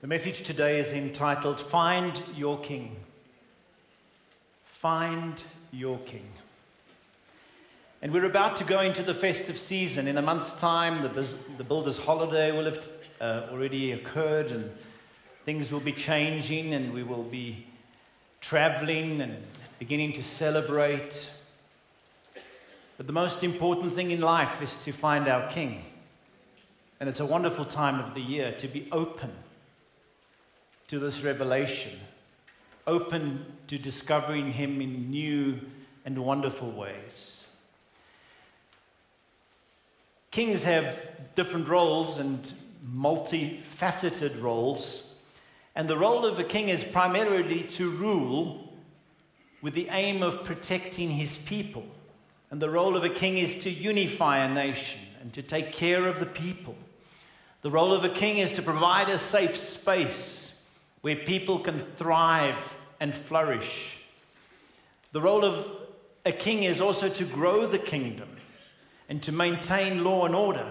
The message today is entitled Find Your King. Find Your King. And we're about to go into the festive season. In a month's time, the, the builder's holiday will have uh, already occurred, and things will be changing, and we will be traveling and beginning to celebrate. But the most important thing in life is to find our King. And it's a wonderful time of the year to be open to this revelation, open to discovering Him in new and wonderful ways. Kings have different roles and multifaceted roles, and the role of a king is primarily to rule with the aim of protecting his people. And the role of a king is to unify a nation and to take care of the people. The role of a king is to provide a safe space where people can thrive and flourish. The role of a king is also to grow the kingdom and to maintain law and order.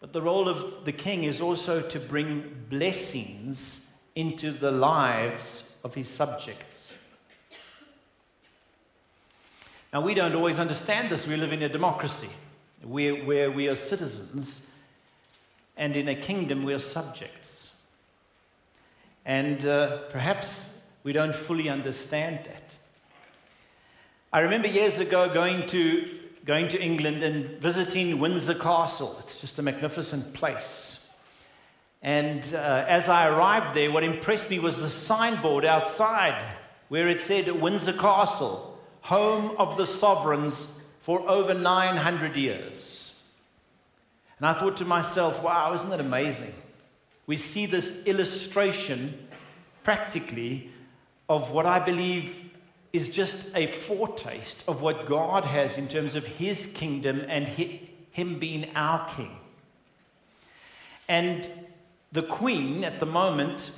But the role of the king is also to bring blessings into the lives of his subjects. Now, we don't always understand this. We live in a democracy where, where we are citizens, and in a kingdom, we are subjects. And uh, perhaps we don't fully understand that. I remember years ago going to, going to England and visiting Windsor Castle. It's just a magnificent place. And uh, as I arrived there, what impressed me was the signboard outside where it said Windsor Castle, home of the sovereigns for over 900 years. And I thought to myself, wow, isn't that amazing? We see this illustration practically of what I believe is just a foretaste of what God has in terms of His kingdom and Him being our King. And the Queen at the moment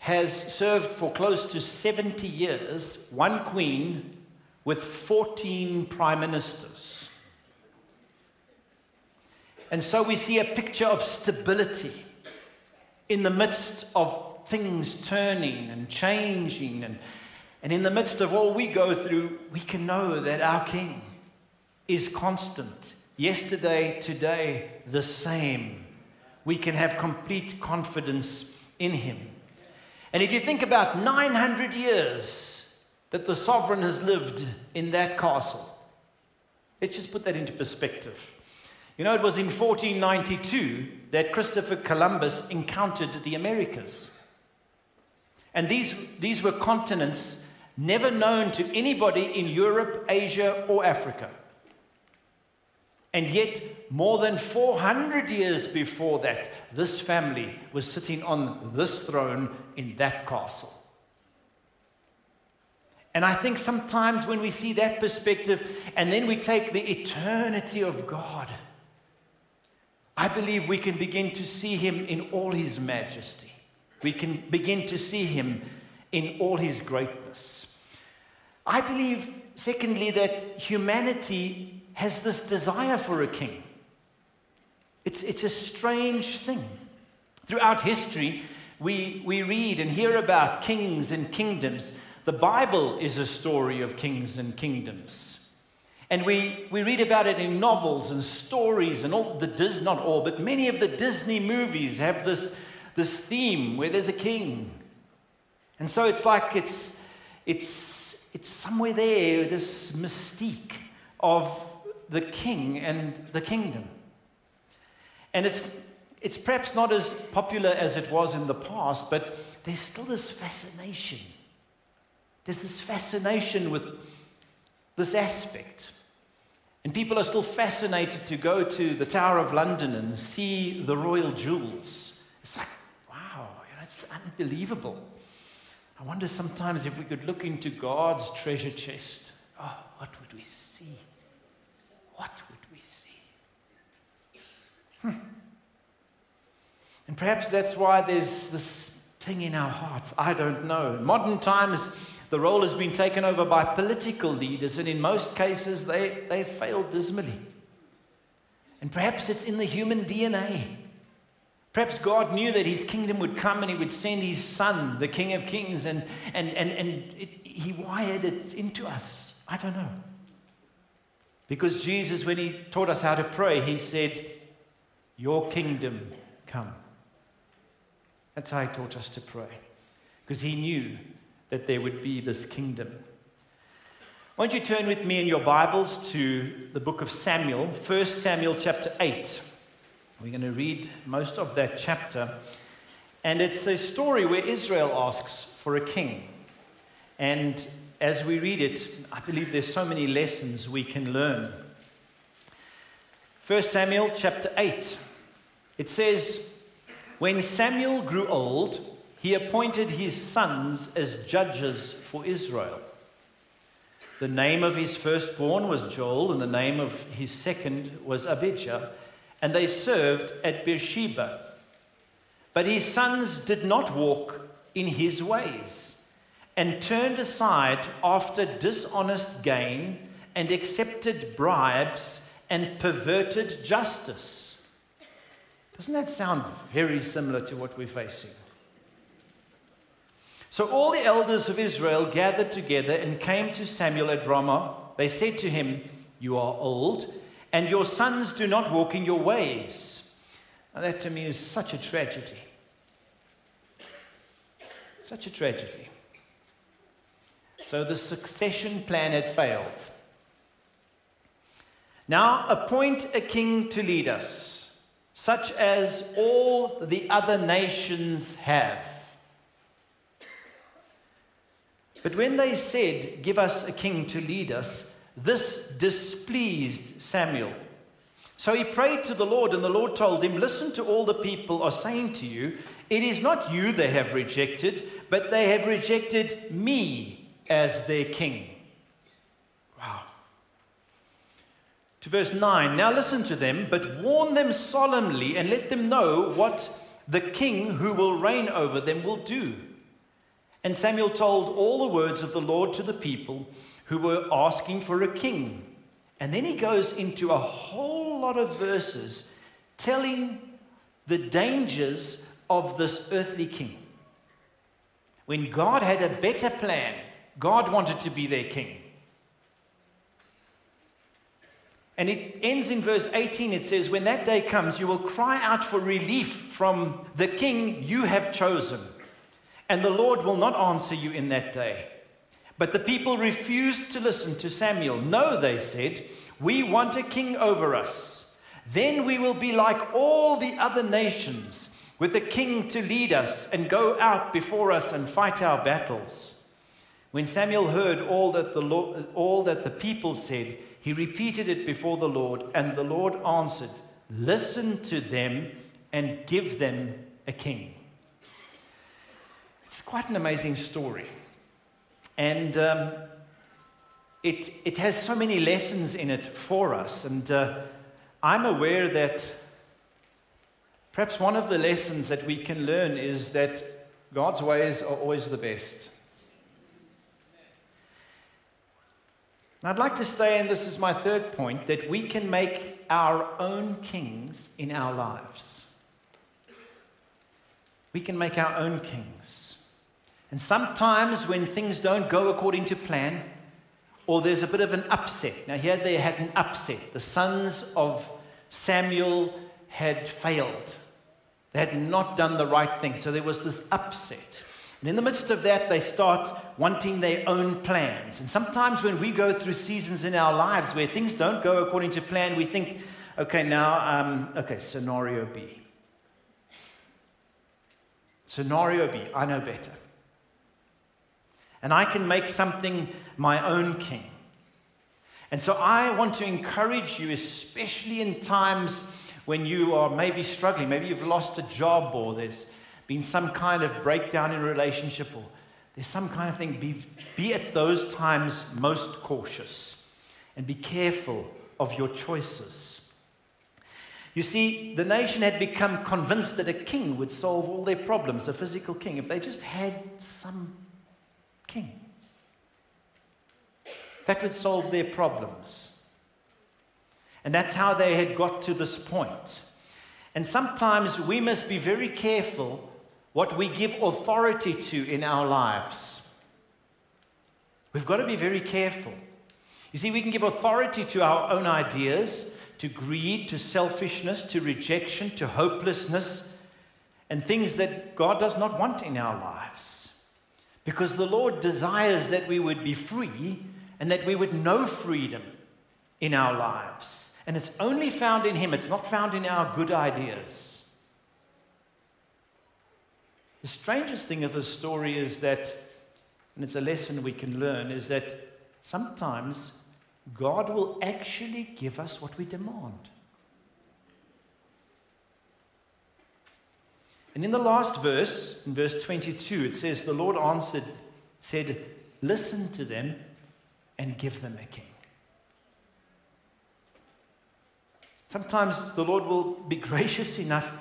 has served for close to 70 years, one Queen with 14 Prime Ministers. And so we see a picture of stability in the midst of things turning and changing, and, and in the midst of all we go through, we can know that our King is constant. Yesterday, today, the same. We can have complete confidence in Him. And if you think about 900 years that the sovereign has lived in that castle, let's just put that into perspective. You know, it was in 1492 that Christopher Columbus encountered the Americas. And these, these were continents never known to anybody in Europe, Asia, or Africa. And yet, more than 400 years before that, this family was sitting on this throne in that castle. And I think sometimes when we see that perspective and then we take the eternity of God, I believe we can begin to see him in all his majesty. We can begin to see him in all his greatness. I believe, secondly, that humanity has this desire for a king. It's, it's a strange thing. Throughout history, we, we read and hear about kings and kingdoms. The Bible is a story of kings and kingdoms. And we, we read about it in novels and stories and all the Disney, not all, but many of the Disney movies have this, this theme where there's a king. And so it's like it's, it's, it's somewhere there, this mystique of the king and the kingdom. And it's, it's perhaps not as popular as it was in the past, but there's still this fascination. There's this fascination with this aspect. And people are still fascinated to go to the Tower of London and see the royal jewels. It's like, wow, you know, it's unbelievable. I wonder sometimes if we could look into God's treasure chest. Oh, what would we see? What would we see? Hmm. And perhaps that's why there's this thing in our hearts. I don't know. Modern times, the role has been taken over by political leaders, and in most cases, they, they failed dismally. And perhaps it's in the human DNA. Perhaps God knew that his kingdom would come and he would send his son, the King of Kings, and, and, and, and it, he wired it into us. I don't know. Because Jesus, when he taught us how to pray, he said, Your kingdom come. That's how he taught us to pray. Because he knew that there would be this kingdom. Won't you turn with me in your Bibles to the book of Samuel, 1 Samuel chapter 8. We're going to read most of that chapter. And it's a story where Israel asks for a king. And as we read it, I believe there's so many lessons we can learn. 1 Samuel chapter 8. It says, When Samuel grew old, he appointed his sons as judges for Israel. The name of his firstborn was Joel, and the name of his second was Abijah, and they served at Beersheba. But his sons did not walk in his ways and turned aside after dishonest gain and accepted bribes and perverted justice. Doesn't that sound very similar to what we're facing? So all the elders of Israel gathered together and came to Samuel at Ramah. They said to him, You are old, and your sons do not walk in your ways. Now, that to me is such a tragedy. Such a tragedy. So the succession plan had failed. Now appoint a king to lead us, such as all the other nations have. But when they said, Give us a king to lead us, this displeased Samuel. So he prayed to the Lord, and the Lord told him, Listen to all the people are saying to you. It is not you they have rejected, but they have rejected me as their king. Wow. To verse 9 Now listen to them, but warn them solemnly and let them know what the king who will reign over them will do. And Samuel told all the words of the Lord to the people who were asking for a king. And then he goes into a whole lot of verses telling the dangers of this earthly king. When God had a better plan, God wanted to be their king. And it ends in verse 18. It says, When that day comes, you will cry out for relief from the king you have chosen, and the Lord will not answer you in that day. But the people refused to listen to Samuel. No, they said, we want a king over us. Then we will be like all the other nations, with a king to lead us and go out before us and fight our battles. When Samuel heard all that, the Lord, all that the people said, he repeated it before the Lord, and the Lord answered, Listen to them and give them a king. It's quite an amazing story. And um, it, it has so many lessons in it for us. And uh, I'm aware that perhaps one of the lessons that we can learn is that God's ways are always the best. I'd like to say, and this is my third point, that we can make our own kings in our lives. We can make our own kings. And sometimes when things don't go according to plan, or there's a bit of an upset. Now, here they had an upset. The sons of Samuel had failed, they had not done the right thing. So there was this upset. And in the midst of that, they start wanting their own plans. And sometimes when we go through seasons in our lives where things don't go according to plan, we think, okay, now, um, okay, scenario B. Scenario B, I know better. And I can make something my own king. And so I want to encourage you, especially in times when you are maybe struggling, maybe you've lost a job or there's been some kind of breakdown in a relationship or there's some kind of thing, be, be at those times most cautious and be careful of your choices. You see, the nation had become convinced that a king would solve all their problems, a physical king, if they just had some king. That would solve their problems. And that's how they had got to this point. And sometimes we must be very careful what we give authority to in our lives. We've got to be very careful. You see, we can give authority to our own ideas, to greed, to selfishness, to rejection, to hopelessness, and things that God does not want in our lives. Because the Lord desires that we would be free and that we would know freedom in our lives. And it's only found in Him, it's not found in our good ideas. The strangest thing of the story is that, and it's a lesson we can learn, is that sometimes God will actually give us what we demand. And in the last verse, in verse 22, it says, The Lord answered, said, Listen to them and give them a king. Sometimes the Lord will be gracious enough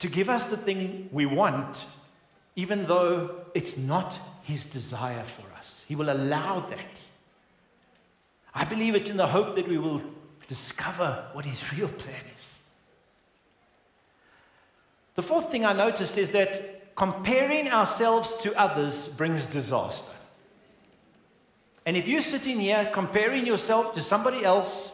to give us the thing we want, even though it's not His desire for us. He will allow that. I believe it's in the hope that we will discover what His real plan is. The fourth thing I noticed is that comparing ourselves to others brings disaster. And if you're sitting here comparing yourself to somebody else,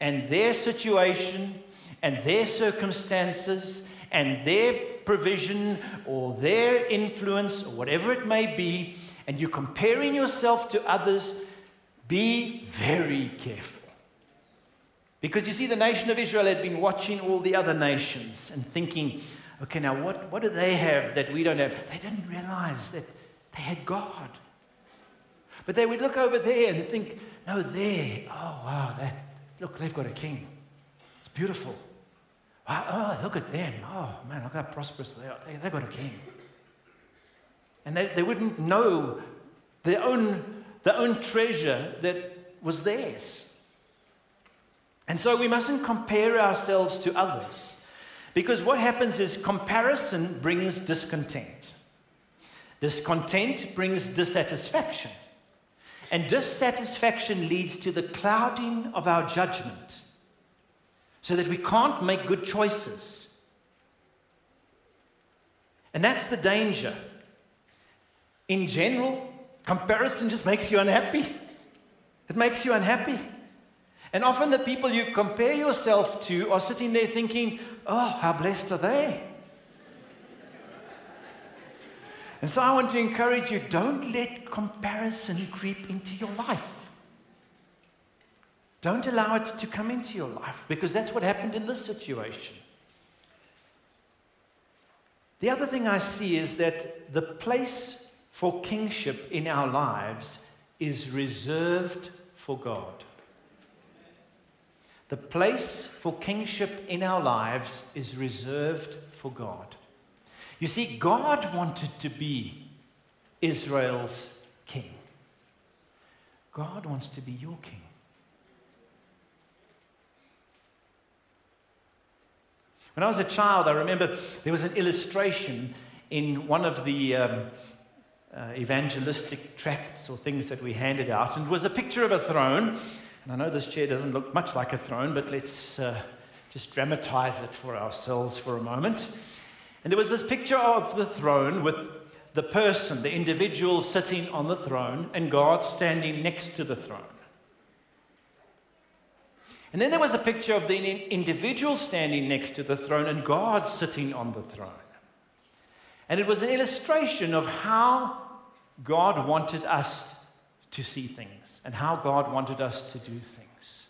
and their situation and their circumstances and their provision or their influence or whatever it may be, and you're comparing yourself to others, be very careful. Because you see, the nation of Israel had been watching all the other nations and thinking, okay, now what, what do they have that we don't have? They didn't realize that they had God. But they would look over there and think, no, there, oh, wow, that, Look, they've got a king. It's beautiful. Wow, oh, look at them. Oh, man, look how prosperous they are. They, they've got a king. And they, they wouldn't know their own, their own treasure that was theirs. And so we mustn't compare ourselves to others. Because what happens is comparison brings discontent. Discontent brings dissatisfaction. And dissatisfaction leads to the clouding of our judgment so that we can't make good choices. And that's the danger. In general, comparison just makes you unhappy. It makes you unhappy. And often the people you compare yourself to are sitting there thinking, oh, how blessed are they? And so I want to encourage you don't let comparison creep into your life. Don't allow it to come into your life because that's what happened in this situation. The other thing I see is that the place for kingship in our lives is reserved for God. The place for kingship in our lives is reserved for God. You see, God wanted to be Israel's king. God wants to be your king. When I was a child, I remember there was an illustration in one of the um, uh, evangelistic tracts or things that we handed out, and it was a picture of a throne. And I know this chair doesn't look much like a throne, but let's uh, just dramatize it for ourselves for a moment. And there was this picture of the throne with the person, the individual sitting on the throne, and God standing next to the throne. And then there was a picture of the individual standing next to the throne and God sitting on the throne. And it was an illustration of how God wanted us to see things and how God wanted us to do things.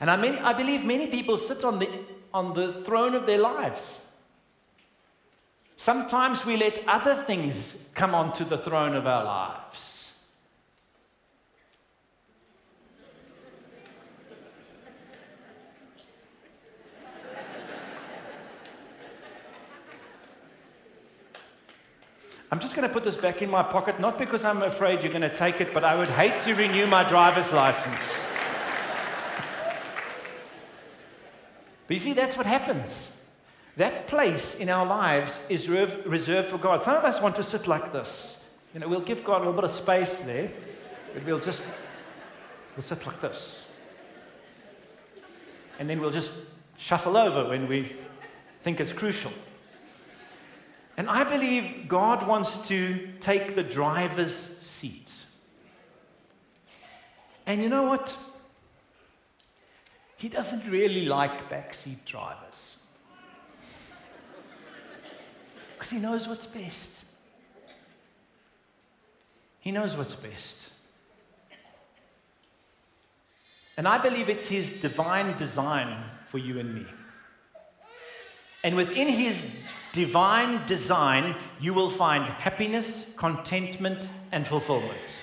And I, mean, I believe many people sit on the, on the throne of their lives. Sometimes we let other things come onto the throne of our lives. I'm just going to put this back in my pocket, not because I'm afraid you're going to take it, but I would hate to renew my driver's license. But you see, that's what happens. That place in our lives is reserved for God. Some of us want to sit like this. You know, we'll give God a little bit of space there, but we'll just we'll sit like this. And then we'll just shuffle over when we think it's crucial. And I believe God wants to take the driver's seat. And you know what? He doesn't really like backseat drivers. Because he knows what's best. He knows what's best. And I believe it's his divine design for you and me. And within his divine design, you will find happiness, contentment, and fulfillment.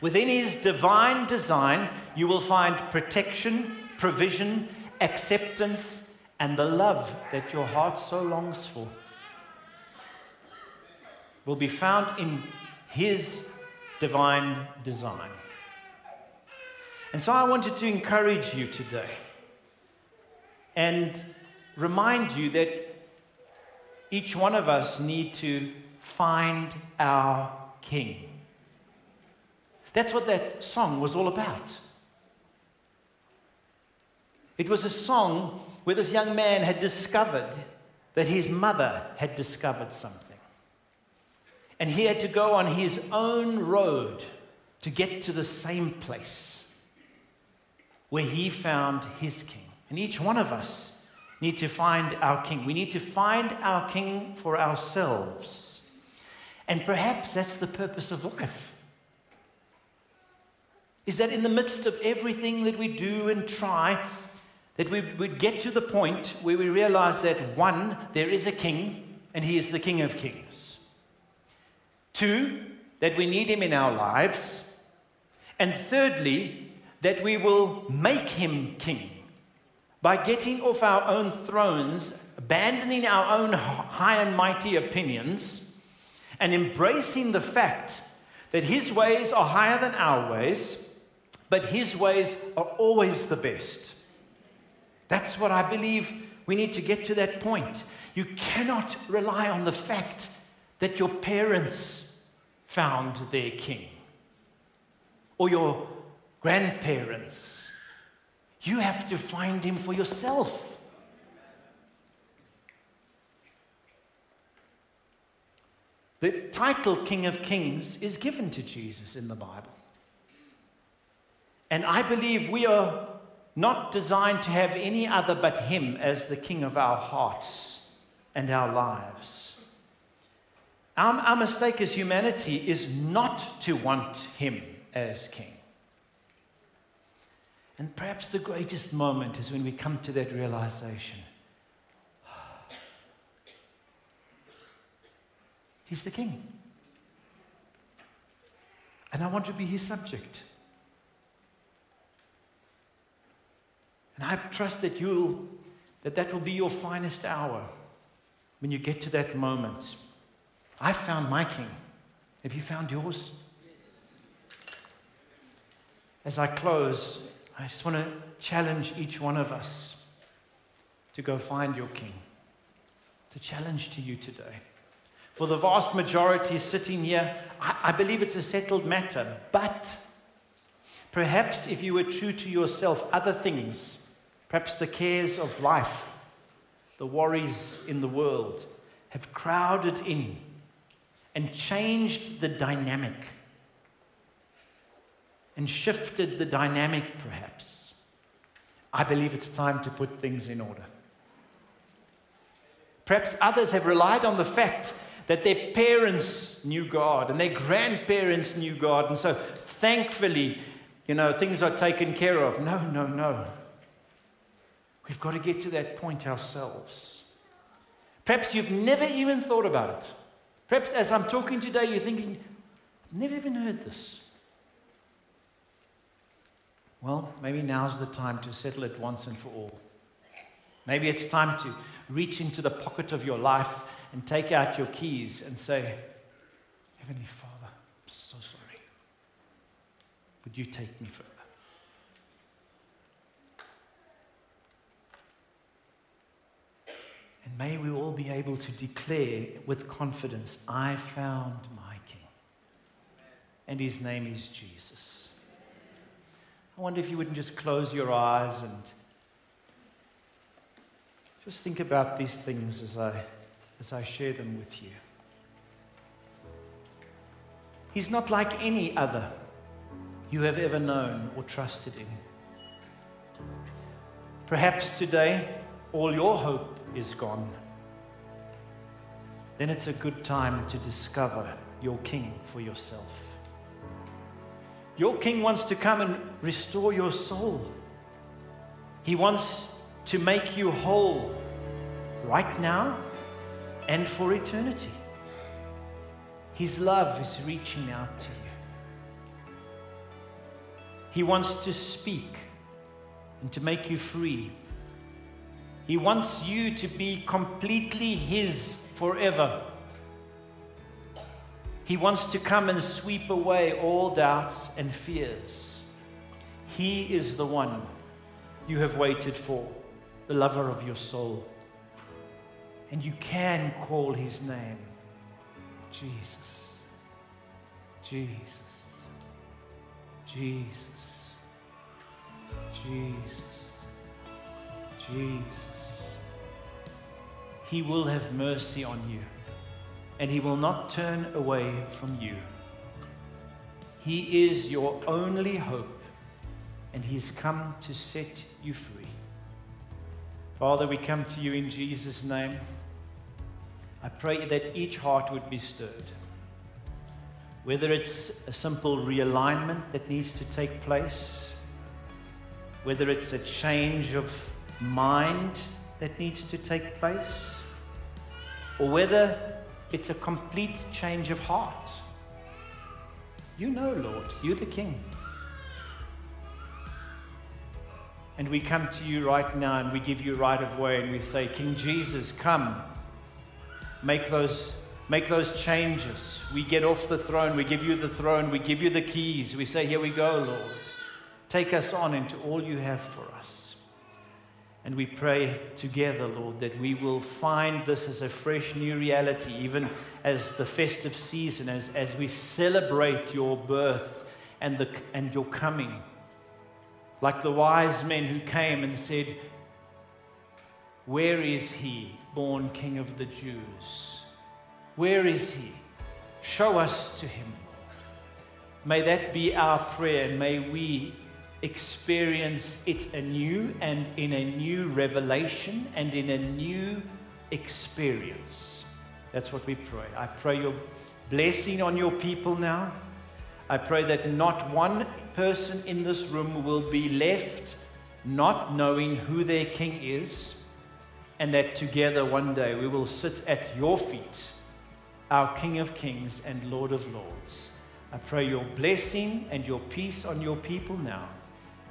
Within his divine design, you will find protection, provision, acceptance, and the love that your heart so longs for. Will be found in his divine design. And so I wanted to encourage you today and remind you that each one of us need to find our king. That's what that song was all about. It was a song where this young man had discovered that his mother had discovered something. And he had to go on his own road to get to the same place where he found his king. And each one of us need to find our king. We need to find our king for ourselves. And perhaps that's the purpose of life. Is that in the midst of everything that we do and try, that we would get to the point where we realize that one, there is a king, and he is the King of Kings. Two, that we need him in our lives. And thirdly, that we will make him king by getting off our own thrones, abandoning our own high and mighty opinions, and embracing the fact that His ways are higher than our ways, but His ways are always the best. That's what I believe we need to get to that point. You cannot rely on the fact that your parents found their king or your grandparents you have to find him for yourself. The title King of Kings is given to Jesus in the Bible. And I believe we are not designed to have any other but Him as the King of our hearts and our lives. Our, our mistake as humanity is not to want Him as King. And perhaps the greatest moment is when we come to that realization. He's the king. And I want to be his subject. And I trust that you'll that that will be your finest hour when you get to that moment. I found my king. Have you found yours? As I close, I just want to challenge each one of us to go find your king. It's a challenge to you today. For the vast majority sitting here, I, I believe it's a settled matter. But perhaps if you were true to yourself, other things, perhaps the cares of life, the worries in the world, have crowded in and changed the dynamic and shifted the dynamic, perhaps, I believe it's time to put things in order. Perhaps others have relied on the fact that their parents knew God and their grandparents knew God, and so thankfully, you know, things are taken care of. No, no, no. We've got to get to that point ourselves. Perhaps you've never even thought about it. Perhaps as I'm talking today, you're thinking, I've never even heard this. Well, maybe now's the time to settle it once and for all. Maybe it's time to reach into the pocket of your life and take out your keys and say, Heavenly Father, I'm so sorry. Would you take me further? And may we all be able to declare with confidence, I found my King. And his name is Jesus. I wonder if you wouldn't just close your eyes and Just think about these things as I, as I share them with you. He's not like any other you have ever known or trusted in. Perhaps today all your hope is gone. Then it's a good time to discover your King for yourself. Your King wants to come and restore your soul. He wants to make you whole right now and for eternity. His love is reaching out to you. He wants to speak and to make you free. He wants you to be completely His forever. He wants to come and sweep away all doubts and fears. He is the one you have waited for, the lover of your soul. And you can call his name Jesus. Jesus. Jesus. Jesus. Jesus. He will have mercy on you, and He will not turn away from you. He is your only hope, and He's come to set you free. Father, we come to you in Jesus' name. I pray that each heart would be stirred. Whether it's a simple realignment that needs to take place, whether it's a change of mind that needs to take place, or whether it's a complete change of heart. You know, Lord, you're the King. And we come to you right now and we give you right of way and we say, King Jesus, come. Make those, make those changes. We get off the throne. We give you the throne. We give you the keys. We say, Here we go, Lord. Take us on into all you have for us. And we pray together, Lord, that we will find this as a fresh new reality, even as the festive season, as, as we celebrate your birth and, the, and your coming. Like the wise men who came and said, Where is he, born King of the Jews? Where is he? Show us to him. May that be our prayer, and may we experience it anew and in a new revelation and in a new experience. That's what we pray. I pray your blessing on your people now. I pray that not one person in this room will be left not knowing who their king is, and that together one day we will sit at your feet, our King of Kings and Lord of Lords. I pray your blessing and your peace on your people now.